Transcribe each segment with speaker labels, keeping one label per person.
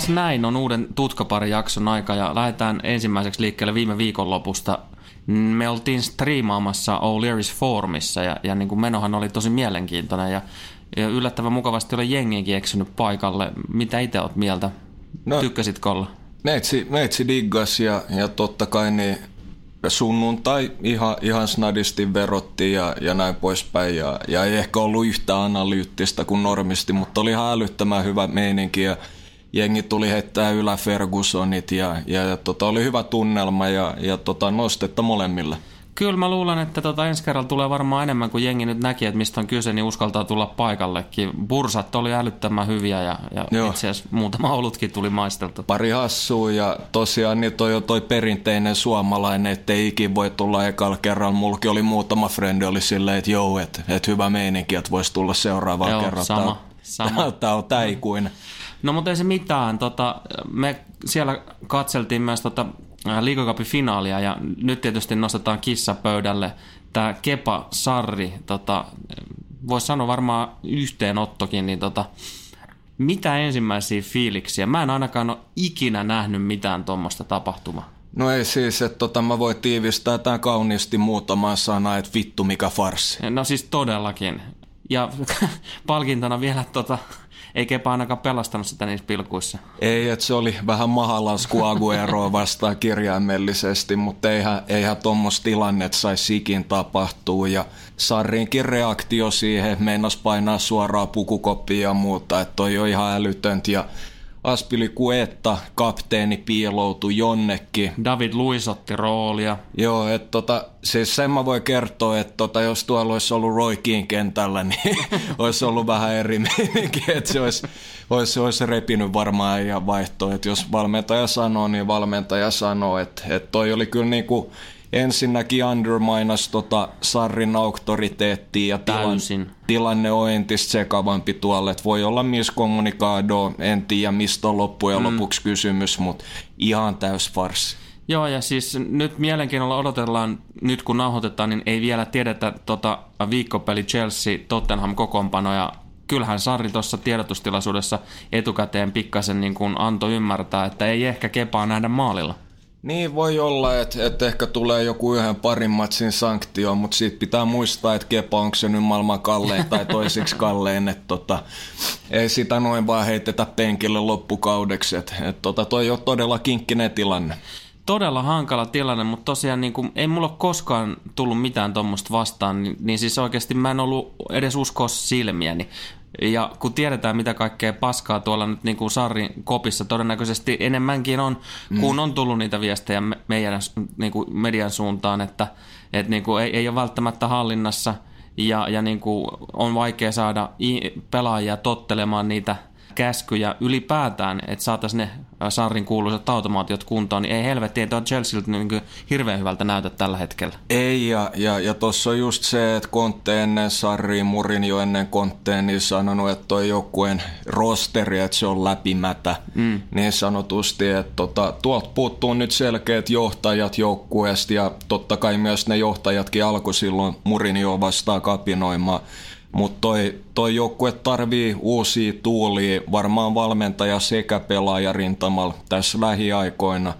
Speaker 1: Kas näin on uuden tutkapari jakson aika ja lähdetään ensimmäiseksi liikkeelle viime viikonlopusta. Me oltiin striimaamassa O'Leary's Formissa ja, ja niin kuin menohan oli tosi mielenkiintoinen ja, ja yllättävän mukavasti oli jengiinkin eksynyt paikalle. Mitä itse oot mieltä? No, Tykkäsitkö olla?
Speaker 2: Meitsi, meitsi diggas ja, ja totta kai niin sunnuntai ihan, ihan snadisti verotti ja, ja näin poispäin. Ja, ja ei ehkä ollut yhtä analyyttistä kuin normisti, mutta oli ihan älyttömän hyvä meininki ja jengi tuli heittää ylä Fergusonit ja, ja, ja tota, oli hyvä tunnelma ja, ja tota, nostetta molemmille.
Speaker 1: Kyllä mä luulen, että tota ensi kerralla tulee varmaan enemmän kuin jengi nyt näki, että mistä on kyse, niin uskaltaa tulla paikallekin. Bursat oli älyttömän hyviä ja, ja itse asiassa muutama olutkin tuli maisteltu.
Speaker 2: Pari hassua ja tosiaan niin toi on toi perinteinen suomalainen, että ei ikin voi tulla ekalla kerralla. Mulki oli muutama frendi oli silleen, että joo, että, että hyvä meininki, että voisi tulla seuraavaan kerralla.
Speaker 1: sama. sama.
Speaker 2: Tämä on täikuinen.
Speaker 1: No mutta ei se mitään. Tota, me siellä katseltiin myös tota liikakapin finaalia ja nyt tietysti nostetaan kissa pöydälle tämä Kepa Sarri, tota, voisi sanoa varmaan yhteenottokin, niin tota, mitä ensimmäisiä fiiliksiä? Mä en ainakaan ole ikinä nähnyt mitään tuommoista tapahtumaa.
Speaker 2: No ei siis, että tota, mä voin tiivistää tämän kauniisti muutamaan sanaa, että vittu mikä farsi.
Speaker 1: No siis todellakin. Ja palkintona vielä tota, ei Kepa ainakaan pelastanut sitä niissä pilkuissa.
Speaker 2: Ei, että se oli vähän mahalasku Agueroa vastaan kirjaimellisesti, mutta eihän, eihän tuommoista tilannetta saisi sikin tapahtua. Ja Sarrinkin reaktio siihen, meinas painaa suoraan pukukoppia ja muuta, että toi on ihan älytöntä. Ja Kuetta, kapteeni, piiloutui jonnekin.
Speaker 1: David Luis otti roolia.
Speaker 2: Joo, että tota, siis sen mä voin kertoa, että tota, jos tuolla olisi ollut Roy King kentällä, niin olisi ollut vähän eri meininki, että se olisi, olisi, olisi repinyt varmaan ja vaihtoa, että jos valmentaja sanoo, niin valmentaja sanoo, että, että toi oli kyllä niin kuin ensinnäkin underminas tota Sarrin auktoriteettia ja tilan, tilanne on entistä sekavampi tuolle, että voi olla miskommunikaado, en tiedä mistä on loppujen mm. lopuksi kysymys, mutta ihan täys farsi.
Speaker 1: Joo, ja siis nyt mielenkiinnolla odotellaan, nyt kun nauhoitetaan, niin ei vielä tiedetä tota viikkopeli Chelsea Tottenham kokoonpanoja. Kyllähän Sarri tuossa tiedotustilaisuudessa etukäteen pikkasen niin kuin antoi ymmärtää, että ei ehkä kepaa nähdä maalilla.
Speaker 2: Niin voi olla, että, että ehkä tulee joku yhden parin matsin sanktio, mutta siitä pitää muistaa, että Kepa onko se nyt maailman kallein tai toisiksi kallein, että tota, ei sitä noin vaan heitetä penkille loppukaudeksi, että et tota, toi on todella kinkkinen tilanne.
Speaker 1: Todella hankala tilanne, mutta tosiaan niin kuin, ei mulla koskaan tullut mitään tuommoista vastaan, niin, niin siis oikeasti mä en ollut edes uskoa silmiäni. Ja kun tiedetään, mitä kaikkea paskaa tuolla nyt niin kuin Sarrin kopissa todennäköisesti enemmänkin on, mm. kun on tullut niitä viestejä meidän niin kuin median suuntaan, että, että niin kuin ei, ei ole välttämättä hallinnassa ja, ja niin kuin on vaikea saada pelaajia tottelemaan niitä käskyjä ylipäätään, että saataisiin ne Sarrin kuuluisat automaatiot kuntoon, niin ei helvetti, että on Chelsealta niin hirveän hyvältä näytä tällä hetkellä.
Speaker 2: Ei, ja, ja, ja tuossa on just se, että Kontte ennen Sarriin, Murin jo ennen Kontteen, niin sanonut, että toi joukkueen rosteri, että se on läpimätä, mm. niin sanotusti, että tota, tuolta puuttuu nyt selkeät johtajat joukkueesta, ja totta kai myös ne johtajatkin alkoi silloin Murin jo vastaan kapinoimaan, mutta toi, toi joukkue tarvii uusia tuulia, varmaan valmentaja sekä pelaaja rintamalla tässä lähiaikoina.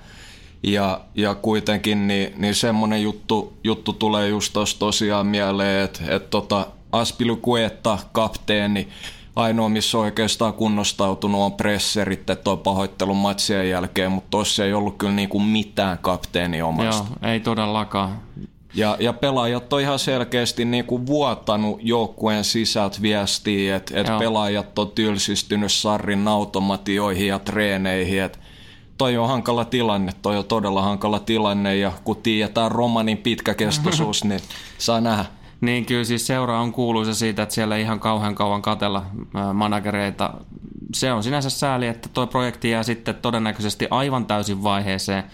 Speaker 2: Ja, ja kuitenkin niin, niin semmoinen juttu, juttu tulee just tuossa tosiaan mieleen, että et tota Aspilukuetta, kapteeni, ainoa missä oikeastaan kunnostautunut on presserit, että on pahoittelun matsien jälkeen, mutta tuossa ei ollut kyllä niinku mitään kapteeni omasta.
Speaker 1: Joo, ei todellakaan.
Speaker 2: Ja, ja pelaajat on ihan selkeästi niin kuin vuotanut joukkueen sisältä viestiä, että et pelaajat on tylsistynyt Sarrin automatioihin ja treeneihin. Et toi on hankala tilanne, toi on todella hankala tilanne ja kun tiedetään romanin pitkäkestoisuus, niin saa nähdä.
Speaker 1: Niin kyllä siis seura on kuuluisa siitä, että siellä ei ihan kauhean kauan katella managereita. Se on sinänsä sääli, että tuo projekti jää sitten todennäköisesti aivan täysin vaiheeseen,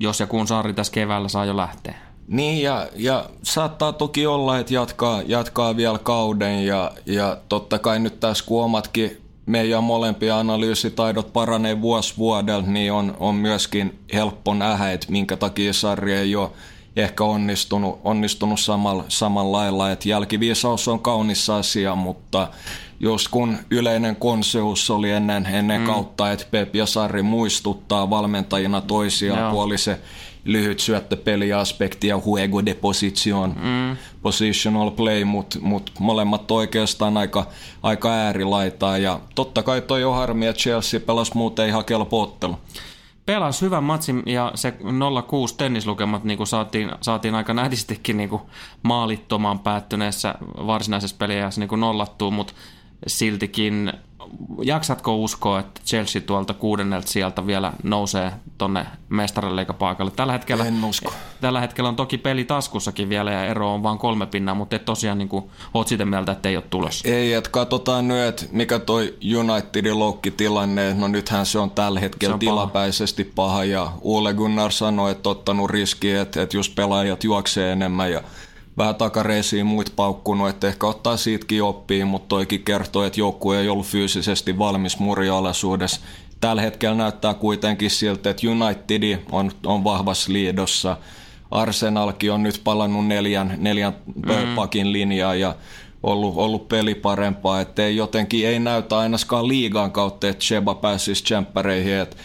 Speaker 1: jos ja kun Sarri tässä keväällä saa jo lähteä.
Speaker 2: Niin, ja, ja saattaa toki olla, että jatkaa, jatkaa vielä kauden, ja, ja totta kai nyt tässä kun omatkin meidän molempia analyysitaidot paranee vuosi vuodelta, niin on, on myöskin helppo nähdä, että minkä takia sarja ei ole ehkä onnistunut, onnistunut samalla, samalla lailla. Että jälkiviisaus on kaunis asia, mutta jos kun yleinen konseus oli ennen, ennen mm. kautta, että Pep ja Sarri muistuttaa valmentajina toisiaan, Joo. puoli se lyhyt syöttöpeliaspekti ja huego de position, mm. positional play, mutta mut molemmat oikeastaan aika, aika äärilaitaa. Ja totta kai toi on harmi, että Chelsea pelasi muuten ihan kelpo ottelu
Speaker 1: pelasi hyvän matsin ja se 0-6 tennislukemat niin kuin saatiin, saatiin aika nätistikin niin kuin maalittomaan päättyneessä varsinaisessa peliajassa niin nollattua, mutta siltikin jaksatko uskoa, että Chelsea tuolta kuudennelta sieltä vielä nousee tonne mestarilleikapaikalle? Tällä hetkellä,
Speaker 2: en usko.
Speaker 1: Tällä hetkellä on toki peli taskussakin vielä ja ero on vain kolme pinnaa, mutta et tosiaan niin kuin, oot sitä mieltä, että ei ole tulossa.
Speaker 2: Ei, että katsotaan nyt, että mikä toi Unitedin tilanne, no nythän se on tällä hetkellä on tilapäisesti paha. paha ja Ole Gunnar sanoi, että ottanut riski, että, että jos pelaajat juoksee enemmän ja vähän takareisiin muut paukkunut, että ehkä ottaa siitäkin oppia, mutta toikin kertoo, että joukkue ei ollut fyysisesti valmis murjoalaisuudessa. Tällä hetkellä näyttää kuitenkin siltä, että United on, on vahvassa liidossa. Arsenalkin on nyt palannut neljän, neljän mm. pakin linjaa ja ollut, ollut peli parempaa, että jotenkin ei näytä ainakaan liigan kautta, että Sheba pääsisi tsemppäreihin, että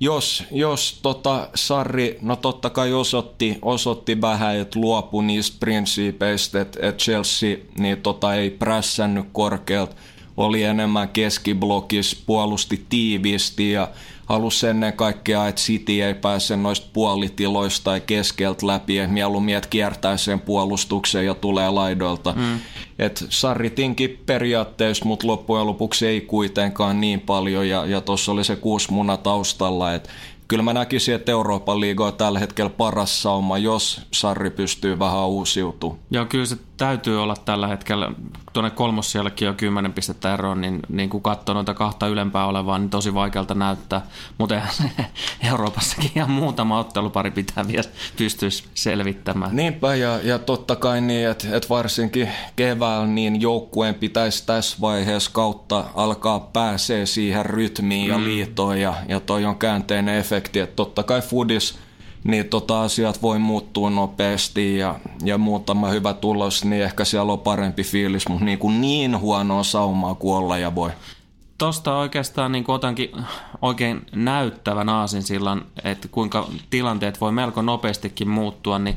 Speaker 2: jos, jos tota Sarri, no totta kai osoitti, osoitti vähän, että luopui niistä prinsiipeistä, että, että Chelsea niin tota ei prässännyt korkealta, oli enemmän keskiblokissa, puolusti tiiviisti ja halusi ennen kaikkea, että City ei pääse noista puolitiloista tai keskeltä läpi, että mieluummin, että kiertää sen puolustuksen ja tulee laidoilta. Mm. Et Sarritinkin periaatteessa, mutta loppujen lopuksi ei kuitenkaan niin paljon ja, ja tuossa oli se kuusi muna taustalla, että kyllä mä näkisin, että Euroopan liiga on tällä hetkellä paras sauma, jos Sarri pystyy vähän uusiutumaan.
Speaker 1: Joo, kyllä se täytyy olla tällä hetkellä, tuonne kolmossielläkin jo kymmenen pistettä eroon, niin, niin kun katsoo noita kahta ylempää olevaa, niin tosi vaikealta näyttää. Mutta Euroopassakin ihan muutama ottelupari pitää vielä pystyisi selvittämään.
Speaker 2: Niinpä, ja, ja totta kai niin, että, että varsinkin keväällä niin joukkueen pitäisi tässä vaiheessa kautta alkaa pääsee siihen rytmiin ja mm. liitoon, ja, ja toi on käänteinen efekti, että totta kai Fudis niin tota asiat voi muuttua nopeasti ja, ja muutama hyvä tulos, niin ehkä siellä on parempi fiilis, mutta niin, kuin niin huonoa saumaa kuolla ja voi.
Speaker 1: Tosta oikeastaan niin otankin oikein näyttävän aasinsillan, että kuinka tilanteet voi melko nopeastikin muuttua, niin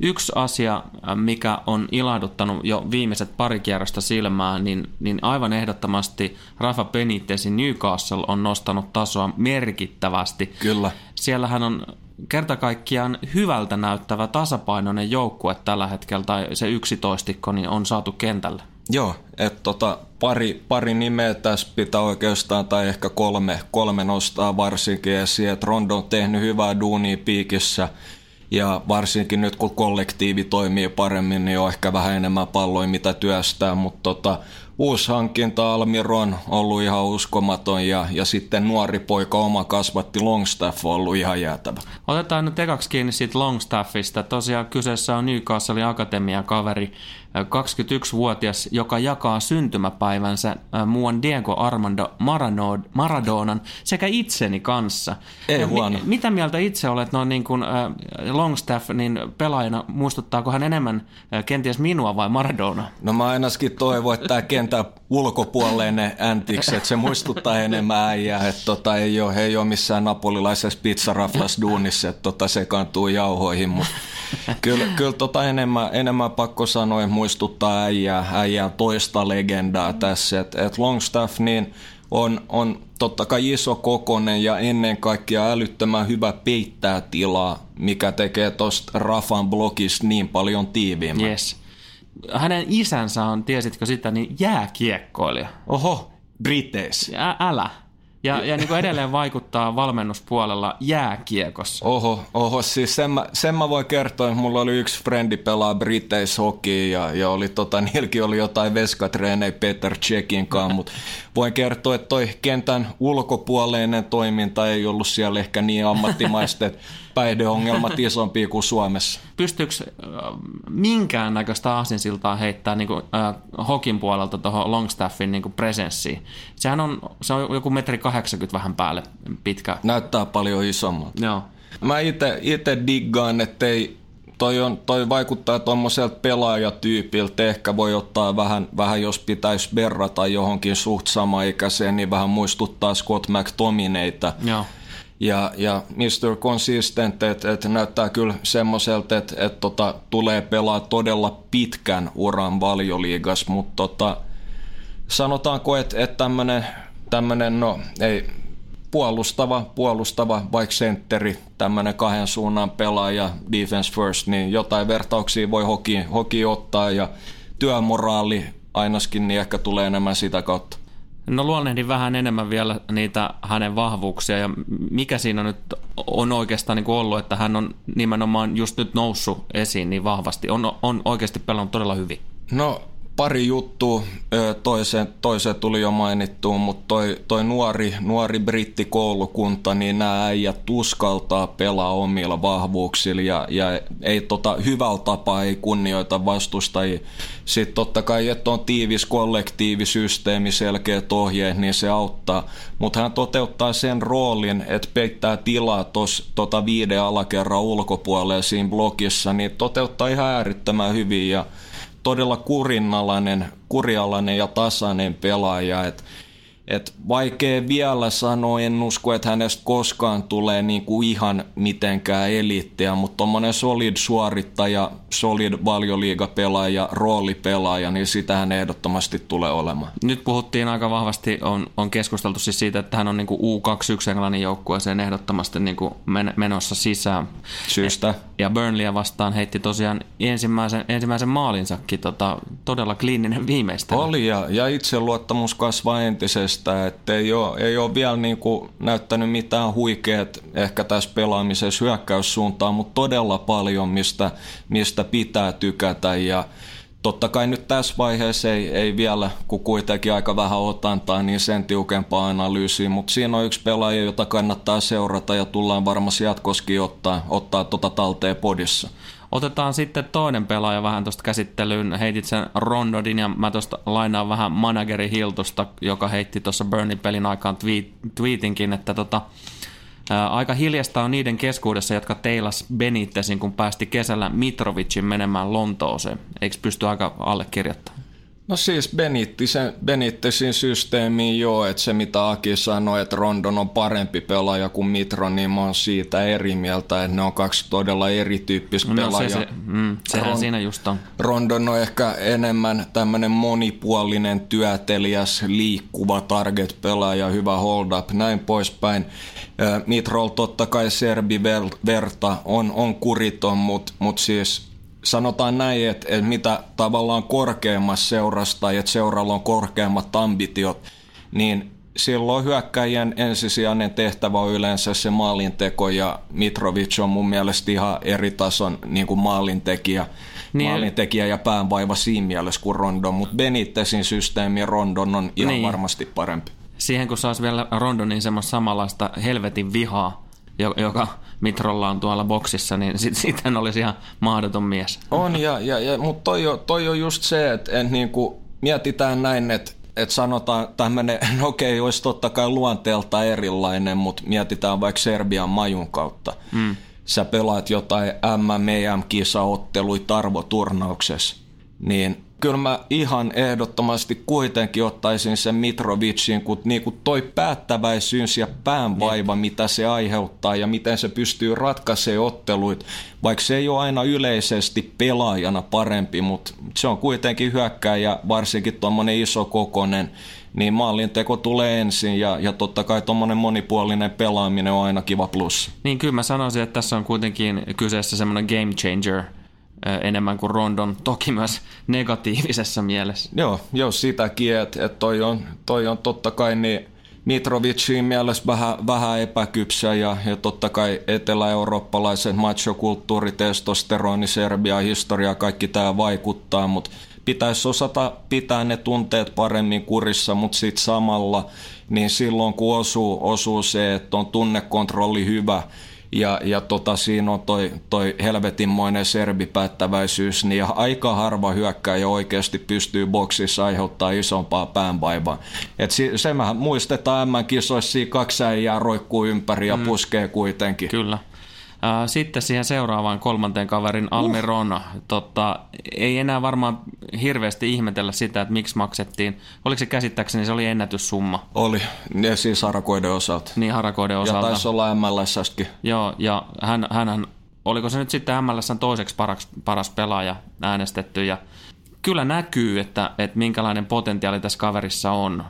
Speaker 1: Yksi asia, mikä on ilahduttanut jo viimeiset pari kierrosta silmää, niin, niin aivan ehdottomasti Rafa Benitezin Newcastle on nostanut tasoa merkittävästi.
Speaker 2: Kyllä.
Speaker 1: Siellähän on kerta kaikkiaan hyvältä näyttävä tasapainoinen joukkue tällä hetkellä, tai se yksitoistikko, niin on saatu kentälle.
Speaker 2: Joo, että tota, pari, pari nimeä tässä pitää oikeastaan, tai ehkä kolme, kolme nostaa varsinkin esiin, että Rondo on tehnyt hyvää duunia piikissä, ja varsinkin nyt kun kollektiivi toimii paremmin, niin on ehkä vähän enemmän palloja mitä työstää, mutta tota, uusi hankinta on ollut ihan uskomaton ja, ja sitten nuori poika oma kasvatti Longstaff on ollut ihan jäätävä.
Speaker 1: Otetaan nyt ekaksi kiinni siitä Longstaffista. Tosiaan kyseessä on Newcastle Akatemia kaveri, 21-vuotias, joka jakaa syntymäpäivänsä muun Diego Armando Maradonan sekä itseni kanssa.
Speaker 2: Ei huono.
Speaker 1: Mitä mieltä itse olet noin niin kuin Longstaff niin pelaajana, muistuttaako hän enemmän kenties minua vai Maradona?
Speaker 2: No mä ainakin toivon, että tämä kenttä ulkopuolelle äntiksi, että se muistuttaa enemmän äijää, että tota, ei, ole, ei ole missään napolilaisessa pizzaraflas duunissa, että tota, sekaantuu jauhoihin, mutta kyllä, kyllä tota enemmän, enemmän pakko sanoa, että muistuttaa äijää, äijää toista legendaa tässä, että et Longstaff niin on, on totta kai iso kokonen ja ennen kaikkea älyttömän hyvä peittää tilaa, mikä tekee tuosta Rafan blogista niin paljon tiiviimmän.
Speaker 1: Yes. Hänen isänsä on, tiesitkö sitä, niin jääkiekkoilija.
Speaker 2: Oho, Briteis.
Speaker 1: Ä- älä. Ja, ja niin kuin edelleen vaikuttaa valmennuspuolella jääkiekossa.
Speaker 2: Oho, oho siis sen mä, sen mä voin kertoa, että mulla oli yksi frendi pelaa Briteis hockey ja, ja oli tota, niilläkin oli jotain veskatreenejä Peter Checkin kanssa, mutta voin kertoa, että toi kentän ulkopuoleinen toiminta ei ollut siellä ehkä niin ammattimaista, että päihdeongelmat isompia kuin Suomessa.
Speaker 1: Pystyykö minkään näköistä aasinsiltaa heittää niin kuin, äh, hokin puolelta tuohon Longstaffin niin presenssiin? Sehän on, se on joku metri 80 vähän päälle pitkä.
Speaker 2: Näyttää paljon isommalta.
Speaker 1: Joo.
Speaker 2: Mä itse diggaan, ettei toi, on, toi vaikuttaa tuommoiselta pelaajatyypiltä. Ehkä voi ottaa vähän, vähän jos pitäisi verrata johonkin suht samaikäiseen, niin vähän muistuttaa Scott McTominayta.
Speaker 1: Joo.
Speaker 2: Ja, ja Mr. Consistent, että et näyttää kyllä semmoiselta, että et tota, tulee pelaa todella pitkän uran valioliigas, mutta tota, sanotaanko, että et tämmöinen, tämmönen, no ei, puolustava, puolustava, vaikka sentteri, tämmöinen kahden suunnan pelaaja, defense first, niin jotain vertauksia voi hoki, hoki ottaa ja työmoraali ainakin niin ehkä tulee enemmän sitä kautta.
Speaker 1: No luonnehdin vähän enemmän vielä niitä hänen vahvuuksia ja mikä siinä nyt on oikeastaan niin ollut, että hän on nimenomaan just nyt noussut esiin niin vahvasti. On, on oikeasti pelannut todella hyvin.
Speaker 2: No pari juttua, toiseen, toiseen tuli jo mainittua, mutta toi, toi nuori, nuori brittikoulukunta, niin nämä äijät uskaltaa pelaa omilla vahvuuksilla ja, ja ei tota, hyvällä tapaa ei kunnioita vastustajia. Sitten totta kai, että on tiivis kollektiivisysteemi, selkeät ohjeet, niin se auttaa. Mutta hän toteuttaa sen roolin, että peittää tilaa tuossa tota viiden alakerran ulkopuolella siinä blogissa, niin toteuttaa ihan äärittömän hyvin ja todella kurinalainen, kurialainen ja tasainen pelaaja. Et et vaikea vielä sanoa, en usko, että hänestä koskaan tulee niinku ihan mitenkään eliittiä, mutta tuommoinen solid suorittaja, solid valioliigapelaaja, roolipelaaja, niin sitä hän ehdottomasti tulee olemaan.
Speaker 1: Nyt puhuttiin aika vahvasti, on, on keskusteltu siis siitä, että hän on niinku U21 Englannin joukkueeseen ehdottomasti niinku men, menossa sisään.
Speaker 2: Syystä.
Speaker 1: Ja Burnleyä vastaan heitti tosiaan ensimmäisen, ensimmäisen maalinsakin tota, todella kliininen viimeistä.
Speaker 2: Oli ja, ja itseluottamus kasvaa entisestään tästä, että ei ole, ei ole vielä niin kuin näyttänyt mitään huikeat ehkä tässä pelaamisessa hyökkäyssuuntaan, mutta todella paljon, mistä, mistä pitää tykätä ja Totta kai nyt tässä vaiheessa ei, ei vielä, kun kuitenkin aika vähän otantaa, niin sen tiukempaa analyysiä, mutta siinä on yksi pelaaja, jota kannattaa seurata ja tullaan varmasti jatkoskin ottaa, ottaa tota talteen podissa.
Speaker 1: Otetaan sitten toinen pelaaja vähän tuosta käsittelyyn. Heitit sen Rondodin ja mä tuosta lainaan vähän manageri Hiltusta, joka heitti tuossa Burnin-pelin aikaan tweet, tweetinkin, että tota, ää, aika hiljasta on niiden keskuudessa, jotka teilas Benitezin, kun päästi kesällä Mitrovicin menemään Lontooseen. Eikö pysty aika allekirjoittamaan?
Speaker 2: No siis Benittisen, Benittesin systeemiin joo, että se mitä Aki sanoi, että Rondon on parempi pelaaja kuin Mitro, niin mä oon siitä eri mieltä, että ne on kaksi todella erityyppistä no, pelaajaa. Se, se,
Speaker 1: mm, sehän Ron, siinä just on.
Speaker 2: Rondon on ehkä enemmän tämmöinen monipuolinen, työtelijäs, liikkuva target-pelaaja, hyvä hold-up, näin poispäin. Mitrol totta kai serbi verta on, on kuriton, mutta mut siis sanotaan näin, että, että mitä tavallaan korkeammassa seurasta tai että seuralla on korkeammat ambitiot, niin silloin hyökkäjien ensisijainen tehtävä on yleensä se maalinteko ja Mitrovic on mun mielestä ihan eri tason niin kuin maalintekijä, niin. maalintekijä ja päänvaiva siinä mielessä kuin Rondon, mutta Benitezin systeemi Rondon on ihan niin. varmasti parempi.
Speaker 1: Siihen kun saisi vielä Rondonin semmoista samanlaista helvetin vihaa, joka Mitrolla on tuolla boksissa, niin sit, sitten olisi ihan mahdoton mies.
Speaker 2: On, ja, ja, ja, mutta toi, on, toi on just se, että et niinku, mietitään näin, että et sanotaan tämmöinen, no okei, olisi totta kai luonteelta erilainen, mutta mietitään vaikka Serbian majun kautta. Mm. Sä pelaat jotain MMM-kisaotteluita arvoturnauksessa, niin kyllä mä ihan ehdottomasti kuitenkin ottaisin sen Mitrovicin, kun niinku toi päättäväisyys ja päänvaiva, mitä se aiheuttaa ja miten se pystyy ratkaisemaan otteluit, vaikka se ei ole aina yleisesti pelaajana parempi, mutta se on kuitenkin hyökkääjä, varsinkin tuommoinen iso kokonen, niin maalinteko tulee ensin ja, ja totta kai tuommoinen monipuolinen pelaaminen on aina kiva plus.
Speaker 1: Niin kyllä mä sanoisin, että tässä on kuitenkin kyseessä semmoinen game changer – enemmän kuin Rondon, toki myös negatiivisessa mielessä.
Speaker 2: Joo, joo sitäkin, että et toi, on, toi on totta kai niin Mitrovicin mielessä vähän, vähän epäkypsä ja, ja totta kai etelä-eurooppalaisen machokulttuuri, testosteroni, Serbia, historia, kaikki tämä vaikuttaa, mutta pitäisi osata pitää ne tunteet paremmin kurissa, mutta sitten samalla, niin silloin kun osuu, osuu se, että on tunnekontrolli hyvä, ja, ja tota, siinä on toi, toi helvetinmoinen serbipäättäväisyys, niin aika harva hyökkääjä oikeasti pystyy boksissa aiheuttaa isompaa päänvaivaa. Et se, se muistetaan M-kisoissa, kaksi äijää roikkuu ympäri ja mm. puskee kuitenkin.
Speaker 1: Kyllä. Sitten siihen seuraavaan kolmanteen kaverin Almiron. Uh. Tota, ei enää varmaan hirveästi ihmetellä sitä, että miksi maksettiin. Oliko se käsittääkseni, se oli ennätyssumma?
Speaker 2: Oli, ja siis harakoiden osalta.
Speaker 1: Niin, harakoiden osalta.
Speaker 2: Ja taisi olla MLSskin.
Speaker 1: Joo, ja hän, hän, oliko se nyt sitten MLSn toiseksi paras, paras pelaaja äänestetty, ja kyllä näkyy, että, että minkälainen potentiaali tässä kaverissa on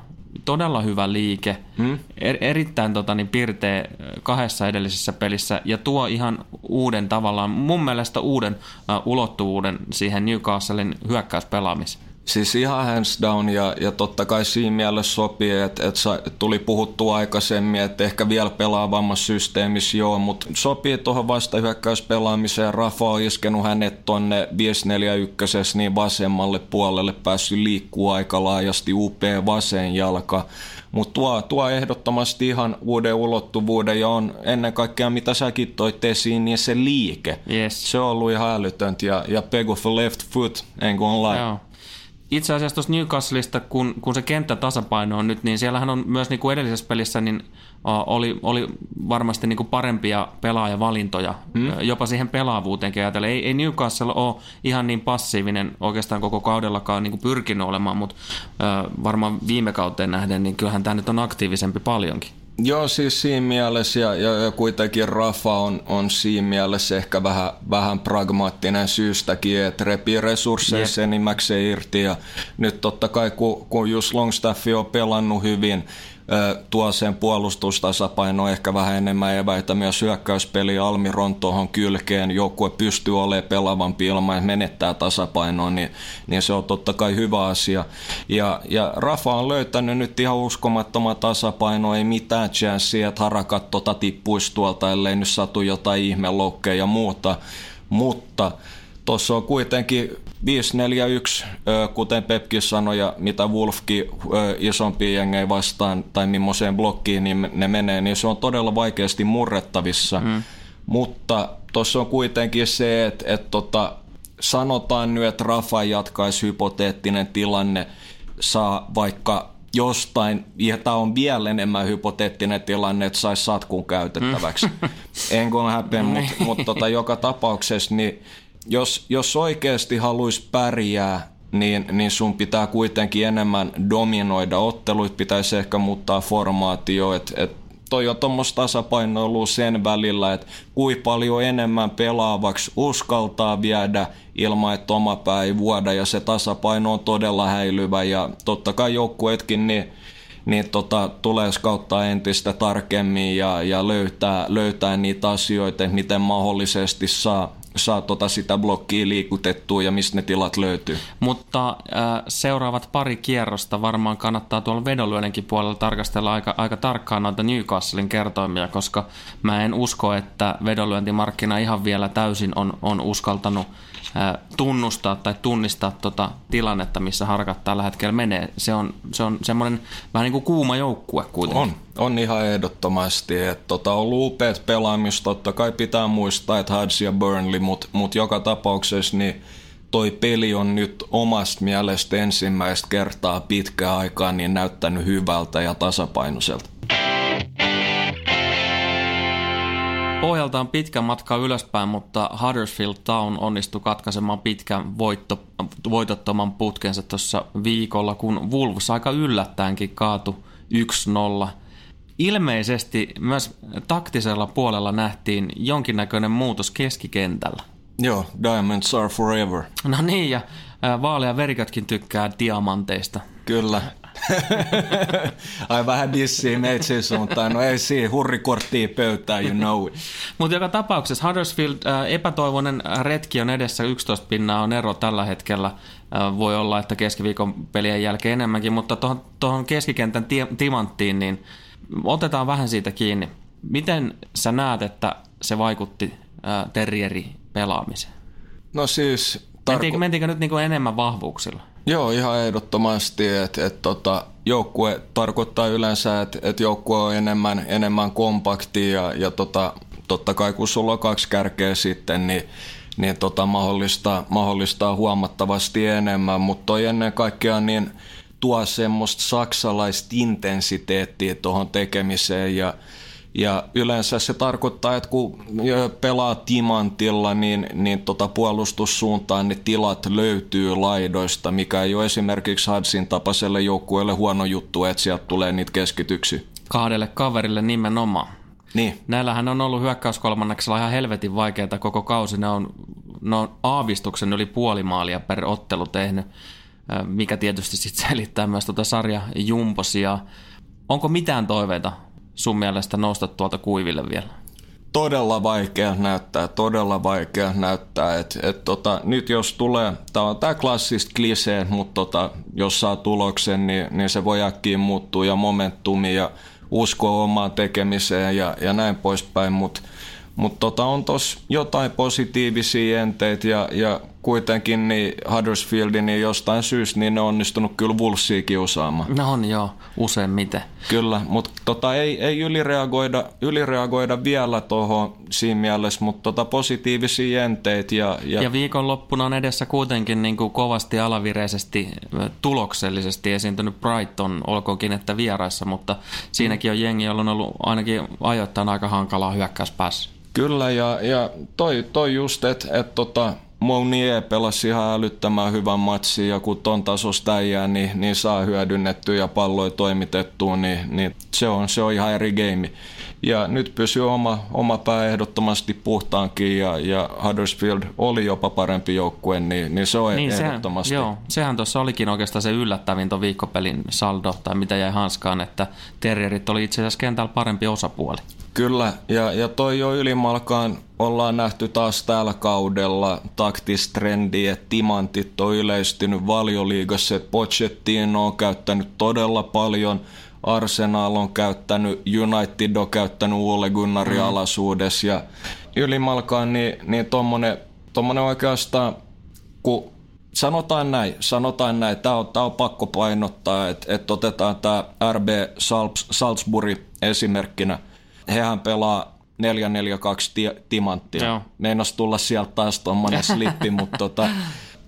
Speaker 1: todella hyvä liike, hmm? er, erittäin tota, niin, pirteä kahdessa edellisessä pelissä ja tuo ihan uuden tavallaan, mun mielestä uuden uh, ulottuvuuden siihen Newcastlein hyökkäyspelaamiseen.
Speaker 2: Siis ihan hands down ja, ja totta kai siinä mielessä sopii, että, että tuli puhuttua aikaisemmin, että ehkä vielä pelaavammassa systeemissä joo, mutta sopii tuohon vastahyökkäyspelaamiseen. Rafa on iskenut hänet tonne 541 niin vasemmalle puolelle, päässyt liikkuu aika laajasti, upea vasen jalka. Mutta tuo, tuo ehdottomasti ihan uuden ulottuvuuden ja on ennen kaikkea, mitä säkin toit esiin, niin se liike.
Speaker 1: Yes.
Speaker 2: Se on ollut ihan älytöntä ja, ja peg of left foot, en kuin on Joo
Speaker 1: itse asiassa tuosta Newcastleista, kun, kun se kenttä tasapaino on nyt, niin siellähän on myös niin kuin edellisessä pelissä niin, oli, oli varmasti niin kuin parempia pelaajavalintoja, hmm. jopa siihen pelaavuuteenkin ajatellen. Ei, ei Newcastle ole ihan niin passiivinen oikeastaan koko kaudellakaan niin kuin pyrkinyt olemaan, mutta varmaan viime kauteen nähden, niin kyllähän tämä nyt on aktiivisempi paljonkin.
Speaker 2: Joo, siis siinä mielessä ja, ja, ja kuitenkin Rafa on, on siinä mielessä ehkä vähän, vähän pragmaattinen syystäkin, että repii resursseissa yep. enimmäkseen irti ja nyt totta kai kun, kun just Longstaffi on pelannut hyvin, tuo sen puolustustasapaino ehkä vähän enemmän eväitä myös hyökkäyspeli Almiron tuohon kylkeen. Joukkue pystyy olemaan pelavampi ilman, että menettää tasapainoa, niin, niin se on totta kai hyvä asia. Ja, ja Rafa on löytänyt nyt ihan uskomattoman tasapaino, ei mitään chanssiä, että harakat tota tippuisi tuolta, ellei nyt satu jotain ihmelokkeja ja muuta. Mutta tuossa on kuitenkin 5-4-1, kuten Pepki sanoi, ja mitä Wolfkin isompi jengejä vastaan tai millaiseen blokkiin niin ne menee, niin se on todella vaikeasti murrettavissa. Mm. Mutta tuossa on kuitenkin se, että, että tota, sanotaan nyt, että Rafa jatkaisi hypoteettinen tilanne, saa vaikka jostain, ja tämä on vielä enemmän hypoteettinen tilanne, että saisi satkun käytettäväksi. Mm. en kun häpeä, mutta mut tota, joka tapauksessa niin jos, jos oikeasti haluaisi pärjää, niin, niin sun pitää kuitenkin enemmän dominoida. Otteluit, pitäisi ehkä muuttaa formaatio, että et toi on tuommoista tasapainoilua sen välillä, että kui paljon enemmän pelaavaksi uskaltaa viedä ilman, että oma pää ei vuoda ja se tasapaino on todella häilyvä. Ja totta kai joukkuetkin niin niin tota, tulee skauttaa entistä tarkemmin ja, ja löytää, löytää niitä asioita, miten mahdollisesti saa, saa tota sitä blokkia liikutettua ja mistä ne tilat löytyy.
Speaker 1: Mutta äh, seuraavat pari kierrosta varmaan kannattaa tuolla vedonlyönninkin puolella tarkastella aika, aika tarkkaan noita Newcastlein kertoimia, koska mä en usko, että vedonlyöntimarkkina ihan vielä täysin on, on uskaltanut tunnustaa tai tunnistaa tota tilannetta, missä harkat tällä hetkellä menee. Se on, se on semmoinen vähän niin kuin kuuma joukkue kuitenkin.
Speaker 2: On, on ihan ehdottomasti. Että tota, on ollut upeat pelaamista, totta kai pitää muistaa, että Hudds ja Burnley, mutta mut joka tapauksessa niin toi peli on nyt omasta mielestä ensimmäistä kertaa pitkään aikaa niin näyttänyt hyvältä ja tasapainoiselta.
Speaker 1: Pohjalta on pitkä matka ylöspäin, mutta Huddersfield Town onnistui katkaisemaan pitkän voitto, voitottoman putkensa tuossa viikolla, kun Wolves aika yllättäenkin kaatu 1-0. Ilmeisesti myös taktisella puolella nähtiin jonkinnäköinen muutos keskikentällä.
Speaker 2: Joo, Diamonds are forever.
Speaker 1: No niin, ja vaalea verikätkin tykkää diamanteista.
Speaker 2: Kyllä. Ai vähän dissiä meitsin suuntaan. No ei siinä, hurrikorttia pöytään, you know it.
Speaker 1: Mutta joka tapauksessa Huddersfield äh, epätoivoinen retki on edessä, 11 pinnaa on ero tällä hetkellä. Äh, voi olla, että keskiviikon pelien jälkeen enemmänkin, mutta tuohon keskikentän ti- timanttiin, niin otetaan vähän siitä kiinni. Miten sä näet, että se vaikutti äh, terrieri pelaamiseen?
Speaker 2: No siis...
Speaker 1: Mentiinkö, mentiinkö nyt niinku enemmän vahvuuksilla?
Speaker 2: Joo, ihan ehdottomasti, että et, tota, joukkue tarkoittaa yleensä, että et joukkue on enemmän, enemmän kompakti ja, ja tota, totta kai kun sulla on kaksi kärkeä sitten, niin niin tota, mahdollistaa, mahdollistaa huomattavasti enemmän, mutta toi ennen kaikkea niin tuo semmoista saksalaista intensiteettiä tuohon tekemiseen ja Ja yleensä se tarkoittaa, että kun pelaa timantilla, niin, niin tota puolustussuuntaan ne tilat löytyy laidoista, mikä ei ole esimerkiksi Hadsin tapaiselle joukkueelle huono juttu, että sieltä tulee niitä keskityksiä.
Speaker 1: Kahdelle kaverille nimenomaan.
Speaker 2: Niin.
Speaker 1: Näillähän on ollut hyökkäyskolmanneksella ihan helvetin vaikeaa koko kausi. Ne on, ne on aavistuksen yli puoli maalia per ottelu tehnyt, mikä tietysti sitten selittää myös tuota sarja jumposia. Onko mitään toiveita sun mielestä nousta tuolta kuiville vielä?
Speaker 2: Todella vaikea näyttää, todella vaikea näyttää. Et, et tota, nyt jos tulee, tämä on tämä klassista klisee, mutta tota, jos saa tuloksen, niin, niin se voi äkkiä muuttua ja momentumi ja uskoa omaan tekemiseen ja, ja näin poispäin, mutta mutta tota, on tos jotain positiivisia enteitä ja, ja kuitenkin niin Huddersfieldin niin jostain syystä niin ne on onnistunut kyllä Wolvesia kiusaamaan.
Speaker 1: No on joo, useimmiten.
Speaker 2: Kyllä, mutta tota, ei, ei ylireagoida, ylireagoida vielä tuohon siinä mielessä, mutta tota, positiivisia enteitä. Ja,
Speaker 1: ja... ja viikonloppuna on edessä kuitenkin niin kuin kovasti alavireisesti, tuloksellisesti esiintynyt Brighton, olkoonkin että vieraissa, mutta siinäkin on jengi, jolla on ollut ainakin ajoittain aika hankalaa hyökkäyspäässä.
Speaker 2: Kyllä, ja, ja toi, toi just, että et tota, Mounier pelasi ihan älyttömän hyvän matsin ja kun ton tasosta äijää, niin, niin saa hyödynnettyä ja palloja toimitettua, niin, niin se, on, se on ihan eri game. Ja nyt pysyy oma, oma pää ehdottomasti puhtaankin ja, ja Huddersfield oli jopa parempi joukkue, niin, niin se on niin ehdottomasti.
Speaker 1: Sehän, joo, sehän tuossa olikin oikeastaan se yllättävin tuon viikkopelin saldo tai mitä jäi hanskaan, että Terrierit oli itse asiassa kentällä parempi osapuoli.
Speaker 2: Kyllä, ja, ja toi jo ylimalkaan ollaan nähty taas tällä kaudella taktistrendi, että timantit on yleistynyt valioliigassa, että Pochettino on käyttänyt todella paljon, Arsenal on käyttänyt, United on käyttänyt Ole Gunnarin mm. alaisuudessa ja ylimalkaan niin, niin tommonen, tommonen oikeastaan, kun sanotaan näin, sanotaan näin, tämä on, tää on pakko painottaa, että et otetaan tämä RB Salzburg esimerkkinä – hehän pelaa 442 ti- timanttia. Joo. Meinas tulla sieltä taas tuommoinen slippi, mutta tota,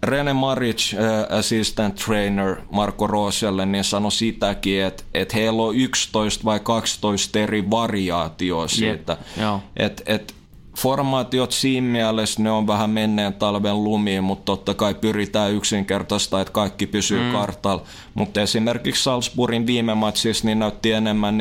Speaker 2: Rene Maric, uh, assistant trainer Marko Rooselle, niin sanoi sitäkin, että, että heillä on 11 vai 12 eri variaatioa siitä. Yep. Että et, formaatiot siinä mielessä ne on vähän menneen talven lumiin, mutta totta kai pyritään yksinkertaista, että kaikki pysyy mm. kartalla. Mutta esimerkiksi Salzburgin viime matsissa niin näytti enemmän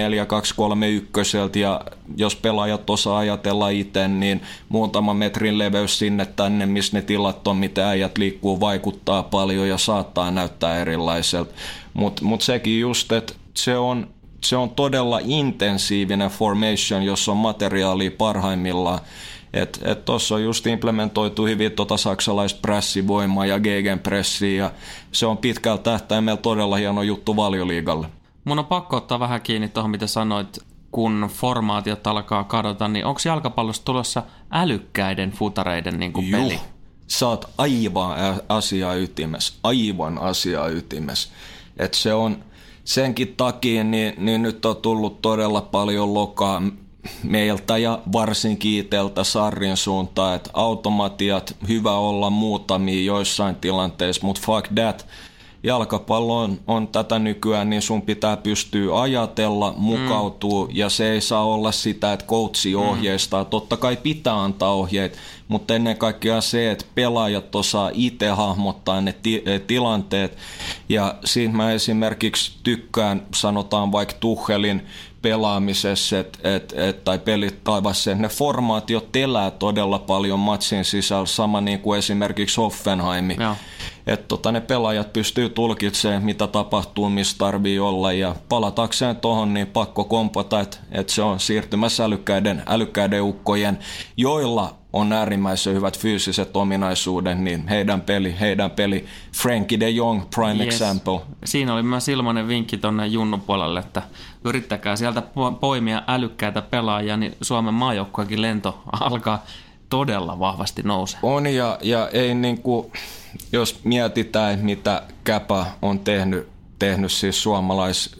Speaker 2: 4-2-3-1 ja jos pelaajat osaa ajatella itse, niin muutama metrin leveys sinne tänne, missä ne tilat on, mitä äijät liikkuu, vaikuttaa paljon ja saattaa näyttää erilaiselta. Mutta mut sekin just, että se on se on todella intensiivinen formation, jossa on materiaalia parhaimmillaan. Et tuossa on just implementoitu hyvin tota saksalaispressivoimaa ja gegenpressiä ja se on pitkällä tähtäimellä todella hieno juttu valioliigalle.
Speaker 1: Mun on pakko ottaa vähän kiinni tuohon, mitä sanoit, kun formaatiot alkaa kadota, niin onko jalkapallossa tulossa älykkäiden futareiden niin kuin peli?
Speaker 2: Sä oot aivan asia ytimessä, aivan asia ytimessä. Että se on, senkin takia niin, niin nyt on tullut todella paljon lokaa meiltä ja varsinkin iteltä sarrin suuntaan, että automatiat hyvä olla muutamia joissain tilanteissa, mutta fuck that, jalkapallo on, on tätä nykyään, niin sun pitää pystyä ajatella, mukautua, mm. ja se ei saa olla sitä, että coachi mm. ohjeistaa. Mm. Totta kai pitää antaa ohjeet, mutta ennen kaikkea se, että pelaajat osaa itse hahmottaa ne ti- eh, tilanteet. Ja siinä mä esimerkiksi tykkään, sanotaan vaikka Tuhelin pelaamisessa et, et, et, tai pelit taivassa, että ne formaatiot elää todella paljon matsin sisällä, sama niin kuin esimerkiksi Hoffenheim. Että tota, ne pelaajat pystyy tulkitsemaan, mitä tapahtuu, missä tarvii olla, ja palatakseen tuohon, niin pakko kompata, että et se on siirtymässä älykkäiden, älykkäiden ukkojen, joilla on äärimmäisen hyvät fyysiset ominaisuudet, niin heidän peli, heidän peli, Frankie de Jong, prime yes. example.
Speaker 1: Siinä oli myös ilmainen vinkki tuonne Junnu puolelle, että yrittäkää sieltä poimia älykkäitä pelaajia, niin Suomen maajoukkuekin lento alkaa todella vahvasti nousee.
Speaker 2: On ja, ja ei niin kuin, jos mietitään, mitä Käpä on tehnyt tehnyt siis suomalais,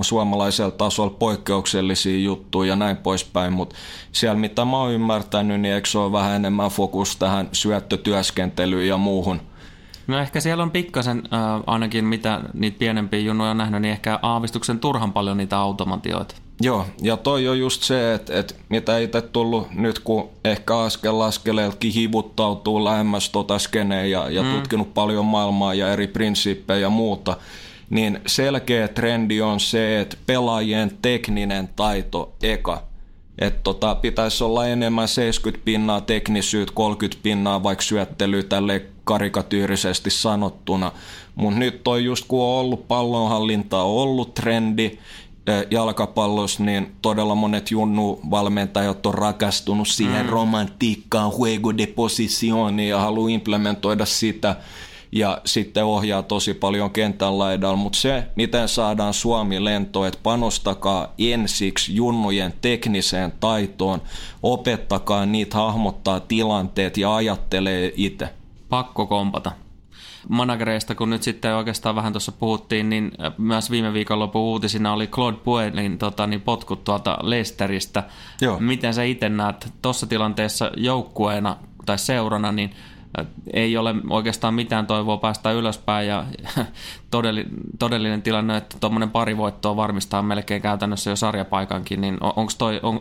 Speaker 2: suomalaisella tasolla poikkeuksellisia juttuja ja näin poispäin, mutta siellä mitä mä oon ymmärtänyt, niin eikö se ole vähän enemmän fokus tähän syöttötyöskentelyyn ja muuhun?
Speaker 1: No ehkä siellä on pikkasen, äh, ainakin mitä niitä pienempiä junoja on nähnyt, niin ehkä aavistuksen turhan paljon niitä automatioita.
Speaker 2: Joo, ja toi on just se, että, että mitä itse tullut nyt, kun ehkä askel askeleeltakin hivuttautuu lähemmäs tota skeneen ja, ja mm. tutkinut paljon maailmaa ja eri prinsiippejä ja muuta, niin selkeä trendi on se, että pelaajien tekninen taito eka. Että tota, pitäisi olla enemmän 70 pinnaa teknisyyttä, 30 pinnaa vaikka syöttelyä tälle karikatyyrisesti sanottuna. Mutta nyt on just kun on ollut pallonhallintaa, ollut trendi, jalkapallossa, niin todella monet junnu-valmentajat on rakastunut siihen mm. romantiikkaan, juego de positioni ja haluaa implementoida sitä ja sitten ohjaa tosi paljon kentän laidalla, mutta se, miten saadaan Suomi lentoon, että panostakaa ensiksi junnujen tekniseen taitoon, opettakaa niitä hahmottaa tilanteet ja ajattelee itse.
Speaker 1: Pakko kompata managereista, kun nyt sitten oikeastaan vähän tuossa puhuttiin, niin myös viime viikonlopun uutisina oli Claude Puelin tota, niin potkut tuolta Leicesteristä. Joo. Miten sä itse näet tuossa tilanteessa joukkueena tai seurana, niin ei ole oikeastaan mitään toivoa päästä ylöspäin ja todellinen tilanne, että tuommoinen pari voittoa varmistaa melkein käytännössä jo sarjapaikankin, niin onko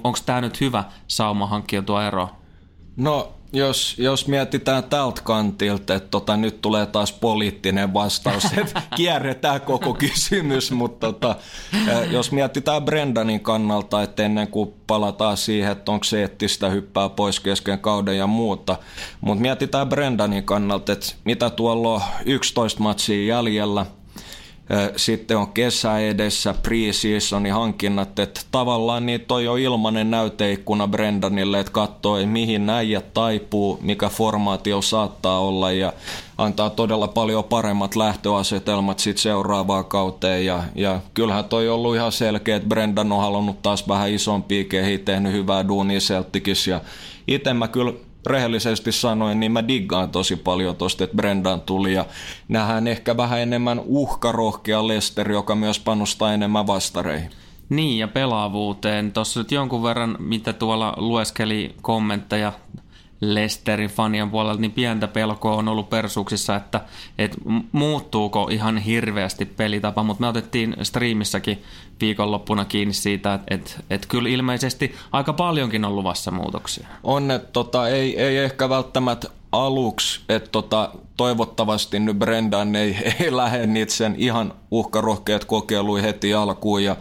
Speaker 1: on, tämä nyt hyvä sauma hankkia tuo ero?
Speaker 2: No jos, jos mietitään tältä kantilta, että tota, nyt tulee taas poliittinen vastaus, että kierretään koko kysymys, mutta tota, jos mietitään Brendanin kannalta, että ennen kuin palataan siihen, että onko se eettistä hyppää pois kesken kauden ja muuta, mutta mietitään Brendanin kannalta, että mitä tuolla on 11 matsia jäljellä – sitten on kesä edessä, pre-seasonin hankinnat, että tavallaan niin toi on ilmanen näyteikkuna Brendanille, että katsoo, mihin näijät taipuu, mikä formaatio saattaa olla ja antaa todella paljon paremmat lähtöasetelmat sitten seuraavaan kauteen. Ja, ja kyllähän toi on ollut ihan selkeä, että Brendan on halunnut taas vähän isompia kehiä, tehnyt hyvää duunia Celticissa ja itse mä kyllä rehellisesti sanoen, niin mä diggaan tosi paljon tosta, että Brendan tuli ja nähdään ehkä vähän enemmän uhkarohkea Lester, joka myös panostaa enemmän vastareihin.
Speaker 1: Niin, ja pelaavuuteen. Tuossa nyt jonkun verran, mitä tuolla lueskeli kommentteja Lesterin fanien puolelta, niin pientä pelkoa on ollut persuuksissa, että, että muuttuuko ihan hirveästi pelitapa, mutta me otettiin striimissäkin viikonloppuna kiinni siitä, että, että, että kyllä ilmeisesti aika paljonkin on luvassa muutoksia.
Speaker 2: On, että tota, ei, ei ehkä välttämättä aluksi, että tota, toivottavasti nyt Brendan ei, ei lähde niitä sen ihan uhkarohkeat kokeiluja heti alkuun ja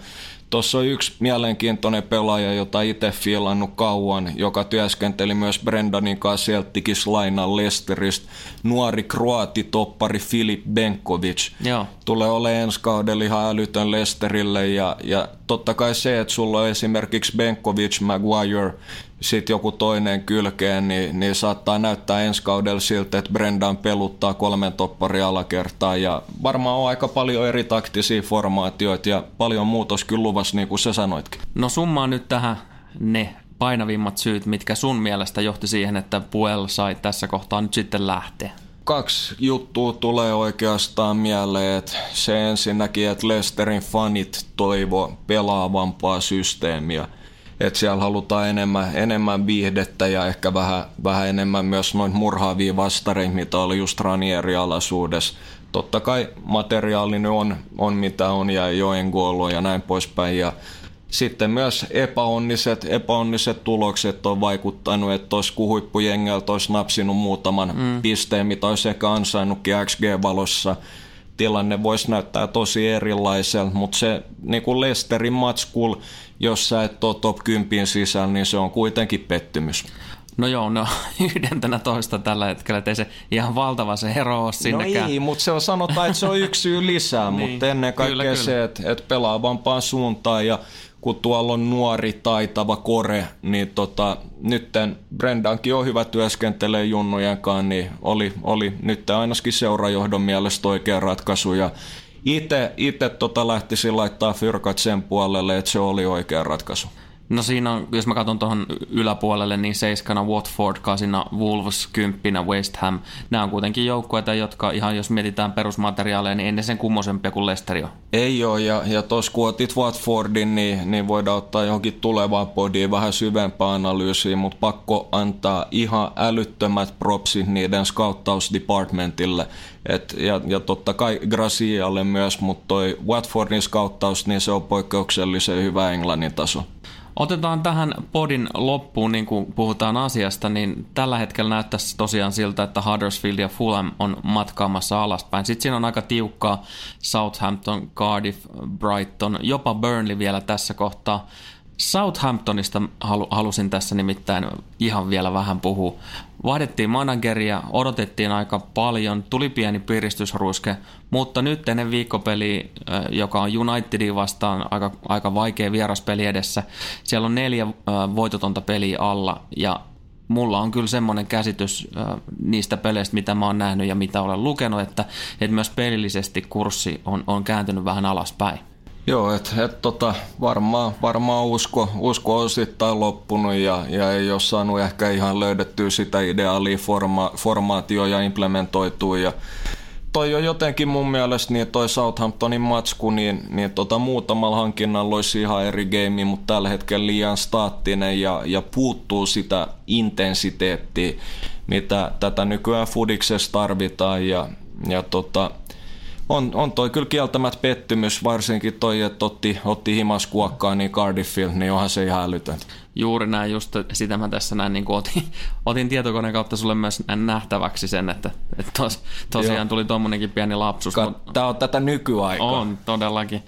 Speaker 2: Tuossa on yksi mielenkiintoinen pelaaja, jota itse fiilannut kauan, joka työskenteli myös Brendanin kanssa Celticis lainan Lesteristä. Nuori kroati-toppari Filip Benkovic. Joo. Tulee olemaan ensi kaudella ihan älytön Lesterille ja, ja totta kai se, että sulla on esimerkiksi Benkovic, Maguire, sitten joku toinen kylkeen, niin, niin saattaa näyttää ensi kaudella siltä, että Brendan peluttaa kolmen toppari alakertaa ja varmaan on aika paljon eri taktisia formaatioita ja paljon muutos kyllä luvassa, niin kuin sä sanoitkin.
Speaker 1: No summaa nyt tähän ne painavimmat syyt, mitkä sun mielestä johti siihen, että Puel sai tässä kohtaa nyt sitten lähteä?
Speaker 2: Kaksi juttua tulee oikeastaan mieleen. Että se ensinnäkin, että Lesterin fanit toivo pelaavampaa systeemiä että siellä halutaan enemmän, enemmän viihdettä ja ehkä vähän, vähän enemmän myös noin murhaavia vastareita, mitä oli just Ranieri-alaisuudessa. Totta kai materiaalinen on, on mitä on ja joen goalo ja näin poispäin. Ja sitten myös epäonniset, epäonniset tulokset on vaikuttanut, että olisi kuhuippujengeltä olisi napsinut muutaman mm. pisteen, mitä olisi ehkä ansainnutkin XG-valossa. Tilanne voisi näyttää tosi erilaiselta, mutta se niin kuin Lesterin matskul, jos sä et ole top 10 sisällä, niin se on kuitenkin pettymys.
Speaker 1: No joo, no yhdentenä toista tällä hetkellä, ettei se ihan valtava se ero ole sinnekään.
Speaker 2: No ei, mutta se on sanotaan, että se on yksi syy lisää, niin, mutta ennen kaikkea kyllä, kyllä. se, että, että pelaavampaan suuntaan ja kun tuolla on nuori, taitava kore, niin tota, nytten Brendankin on hyvä työskentelee junnujen kanssa, niin oli, oli nyt ainakin seurajohdon mielestä oikea ratkaisu ja itse, tota lähtisin laittaa fyrkat sen puolelle, että se oli oikea ratkaisu.
Speaker 1: No siinä on, jos mä katson tuohon yläpuolelle, niin seiskana Watford, kasina Wolves, kymppinä West Ham. Nämä on kuitenkin joukkueita, jotka ihan jos mietitään perusmateriaaleja, niin ennen sen kummosempia kuin Leicester jo.
Speaker 2: Ei ole, ja, ja tuossa kun otit Watfordin, niin, niin voidaan ottaa johonkin tulevaan podiin vähän syvempää analyysiä, mutta pakko antaa ihan älyttömät propsit niiden scouttausdepartmentille. Et, ja, ja totta kai Gracialle myös, mutta toi Watfordin scouttaus, niin se on poikkeuksellisen hyvä englannin taso.
Speaker 1: Otetaan tähän podin loppuun, niin kuin puhutaan asiasta, niin tällä hetkellä näyttäisi tosiaan siltä, että Huddersfield ja Fulham on matkaamassa alaspäin. Sitten siinä on aika tiukkaa Southampton, Cardiff, Brighton, jopa Burnley vielä tässä kohtaa. Southamptonista halu, halusin tässä nimittäin ihan vielä vähän puhua. Vaihdettiin manageria, odotettiin aika paljon, tuli pieni piristysruiske, mutta nyt ennen viikkopeli, joka on Unitedin vastaan aika, aika vaikea vieraspeli edessä, siellä on neljä voitotonta peliä alla ja mulla on kyllä semmoinen käsitys niistä peleistä, mitä mä oon nähnyt ja mitä olen lukenut, että, että myös pelillisesti kurssi on, on kääntynyt vähän alaspäin.
Speaker 2: Joo, että et, tota, varmaan, varmaan usko, usko on osittain loppunut ja, ja ei ole saanut ehkä ihan löydettyä sitä ideaalia forma, formaatio ja implementoitua. Ja toi on jotenkin mun mielestä niin toi Southamptonin matsku, niin, niin tota, muutamalla hankinnalla olisi ihan eri game, mutta tällä hetkellä liian staattinen ja, ja puuttuu sitä intensiteettiä, mitä tätä nykyään fudiksessa tarvitaan ja, ja tota, on, on toi kyllä kieltämät pettymys, varsinkin toi, että otti, otti himas kuokkaa niin Cardiffil, niin onhan se ihan älytön.
Speaker 1: Juuri näin, just sitä mä tässä näin, niin otin, otin tietokoneen kautta sulle myös nähtäväksi sen, että, että tos, tosiaan Joo. tuli tuommoinenkin pieni lapsus.
Speaker 2: Ka- Tämä on tätä nykyaikaa.
Speaker 1: On, todellakin.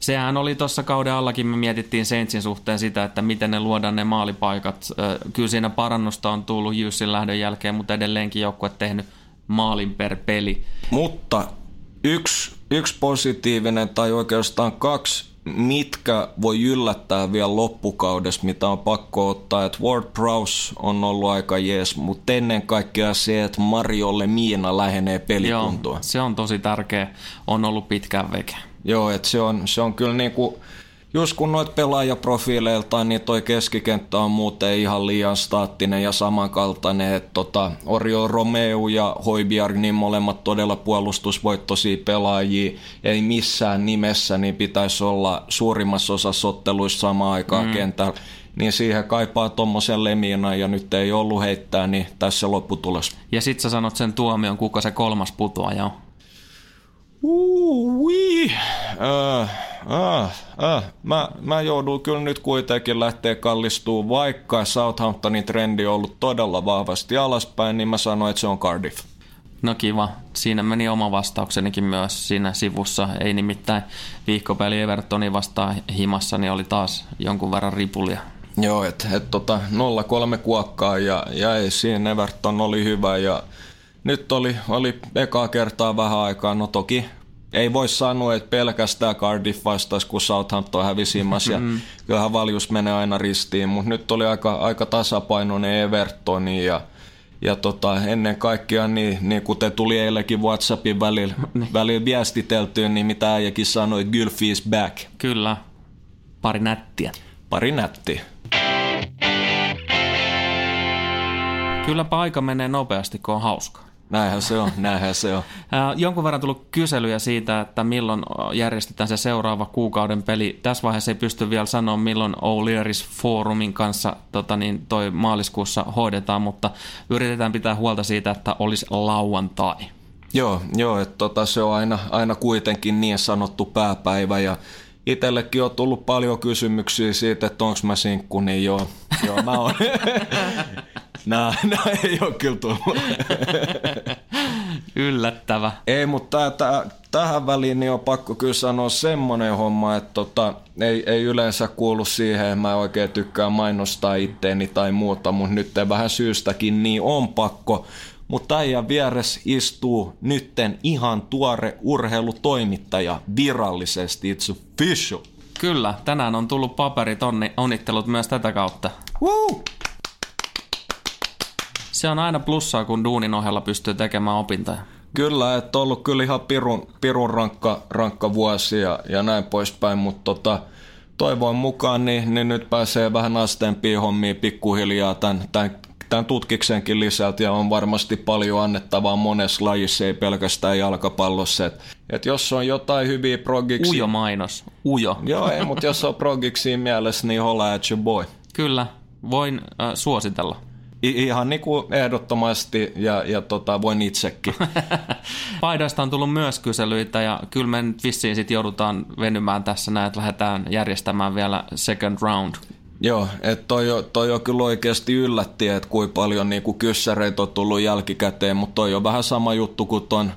Speaker 1: Sehän oli tuossa kauden allakin, me mietittiin Saintsin suhteen sitä, että miten ne luodaan ne maalipaikat. Kyllä siinä parannusta on tullut Jussin lähdön jälkeen, mutta edelleenkin joukkue tehnyt maalin per peli.
Speaker 2: Mutta yksi, yksi positiivinen tai oikeastaan kaksi, mitkä voi yllättää vielä loppukaudessa, mitä on pakko ottaa, että Ward Prowse on ollut aika jees, mutta ennen kaikkea se, että Mariolle Miina lähenee pelikuntoa. Joo,
Speaker 1: se on tosi tärkeä, on ollut pitkään veke.
Speaker 2: Joo, että se on, se on kyllä niinku, just kun noit pelaajaprofiileiltaan, niin toi keskikenttä on muuten ihan liian staattinen ja samankaltainen. Että tota, Orio Romeo ja Hoibiar, niin molemmat todella puolustusvoittoisia pelaajia. Ei missään nimessä, niin pitäisi olla suurimmassa osassa otteluissa samaan aikaan mm. kentällä. Niin siihen kaipaa tuommoisen lemina ja nyt ei ollut heittää, niin tässä lopputulos.
Speaker 1: Ja sit sä sanot sen tuomion, kuka se kolmas putoaja on.
Speaker 2: Ui, äh, äh, äh. Mä, mä joudun kyllä nyt kuitenkin lähteä kallistumaan, vaikka Southamptonin trendi on ollut todella vahvasti alaspäin, niin mä sanoin, että se on Cardiff.
Speaker 1: No kiva. Siinä meni oma vastauksenikin myös siinä sivussa. Ei nimittäin viikkopeli Evertoni vastaan himassa, niin oli taas jonkun verran ripulia.
Speaker 2: Joo, että et, tota, 0-3 kuokkaa ja, ja ei siinä Everton oli hyvä ja nyt oli, oli ekaa kertaa vähän aikaa, no toki ei voi sanoa, että pelkästään Cardiff vastaisi, kun Southampton hävisi ja mm. kyllähän valjus menee aina ristiin, mutta nyt oli aika, aika tasapainoinen Evertoni ja, ja tota, ennen kaikkea, niin, niin kuten tuli eilenkin WhatsAppin välillä, niin. välillä viestiteltyä, niin mitä äijäkin sanoi, Gylfi is back.
Speaker 1: Kyllä, pari nättiä.
Speaker 2: Pari nättiä.
Speaker 1: Kylläpä aika menee nopeasti, kun on hauskaa.
Speaker 2: Näinhän se on, näinhän se on.
Speaker 1: Jonkun verran tullut kyselyjä siitä, että milloin järjestetään se seuraava kuukauden peli. Tässä vaiheessa ei pysty vielä sanoa, milloin O'Learys Forumin kanssa tota niin, toi maaliskuussa hoidetaan, mutta yritetään pitää huolta siitä, että olisi lauantai.
Speaker 2: Joo, joo että tota, se on aina, aina kuitenkin niin sanottu pääpäivä ja itsellekin on tullut paljon kysymyksiä siitä, että onko mä sinkku, niin joo, joo mä oon. Nää, nää ei ole kyllä tullut.
Speaker 1: Yllättävä.
Speaker 2: Ei, mutta tää, tähän väliin niin on pakko kyllä sanoa semmonen homma, että tota, ei, ei yleensä kuulu siihen, että mä oikein tykkään mainostaa itteeni tai muuta, mutta nyt vähän syystäkin niin on pakko. Mutta äijän vieressä istuu nytten ihan tuore urheilutoimittaja virallisesti, it's official.
Speaker 1: Kyllä, tänään on tullut paperit, onni, onnittelut myös tätä kautta.
Speaker 2: Woo!
Speaker 1: Se on aina plussaa, kun duunin ohella pystyy tekemään opintoja.
Speaker 2: Kyllä, että on ollut kyllä ihan pirun, pirun rankka, rankka vuosi ja, ja näin poispäin, mutta tota, toivon mukaan niin, niin nyt pääsee vähän asteempiin hommiin pikkuhiljaa tämän, tämän, tämän tutkiksenkin lisältä ja on varmasti paljon annettavaa monessa lajissa, ei pelkästään jalkapallossa. Et, et jos on jotain hyviä progiksi...
Speaker 1: Ujo mainos, ujo.
Speaker 2: Joo, ei, mutta jos on progiksi mielessä, niin holla at your boy.
Speaker 1: Kyllä, voin äh, suositella.
Speaker 2: Ihan niin kuin ehdottomasti ja, ja tota, voin itsekin.
Speaker 1: Paidoista on tullut myös kyselyitä ja kyllä me nyt vissiin sit joudutaan venymään tässä näin, että lähdetään järjestämään vielä second round.
Speaker 2: Joo, että toi, toi on kyllä oikeasti yllätti, että kuinka paljon niinku kyssäreitä on tullut jälkikäteen, mutta toi on vähän sama juttu kuin ton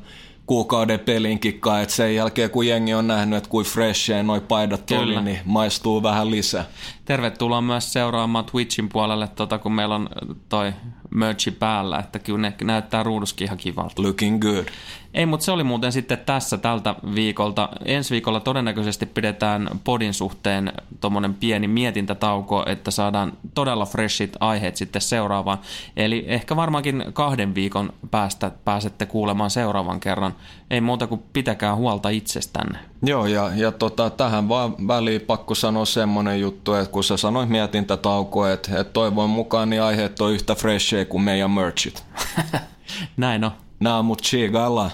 Speaker 2: kuukauden pelinkikka, että sen jälkeen kun jengi on nähnyt, että kuin freshia noi paidat Kyllä. oli, niin maistuu vähän lisää.
Speaker 1: Tervetuloa myös seuraamaan Twitchin puolelle, tota, kun meillä on toi merchi päällä, että kyllä ne näyttää ruuduskin ihan kivalta.
Speaker 2: Looking good.
Speaker 1: Ei, mutta se oli muuten sitten tässä tältä viikolta. Ensi viikolla todennäköisesti pidetään podin suhteen tuommoinen pieni mietintätauko, että saadaan todella freshit aiheet sitten seuraavaan. Eli ehkä varmaankin kahden viikon päästä pääsette kuulemaan seuraavan kerran. Ei muuta kuin pitäkää huolta itsestänne.
Speaker 2: Joo, ja, ja tota, tähän vaan väliin pakko sanoa semmoinen juttu, että kun sä sanoit mietintätauko, että, että toivon mukaan niin aiheet on yhtä freshia kuin meidän merchit.
Speaker 1: Näin on.
Speaker 2: Nää mut chigalla.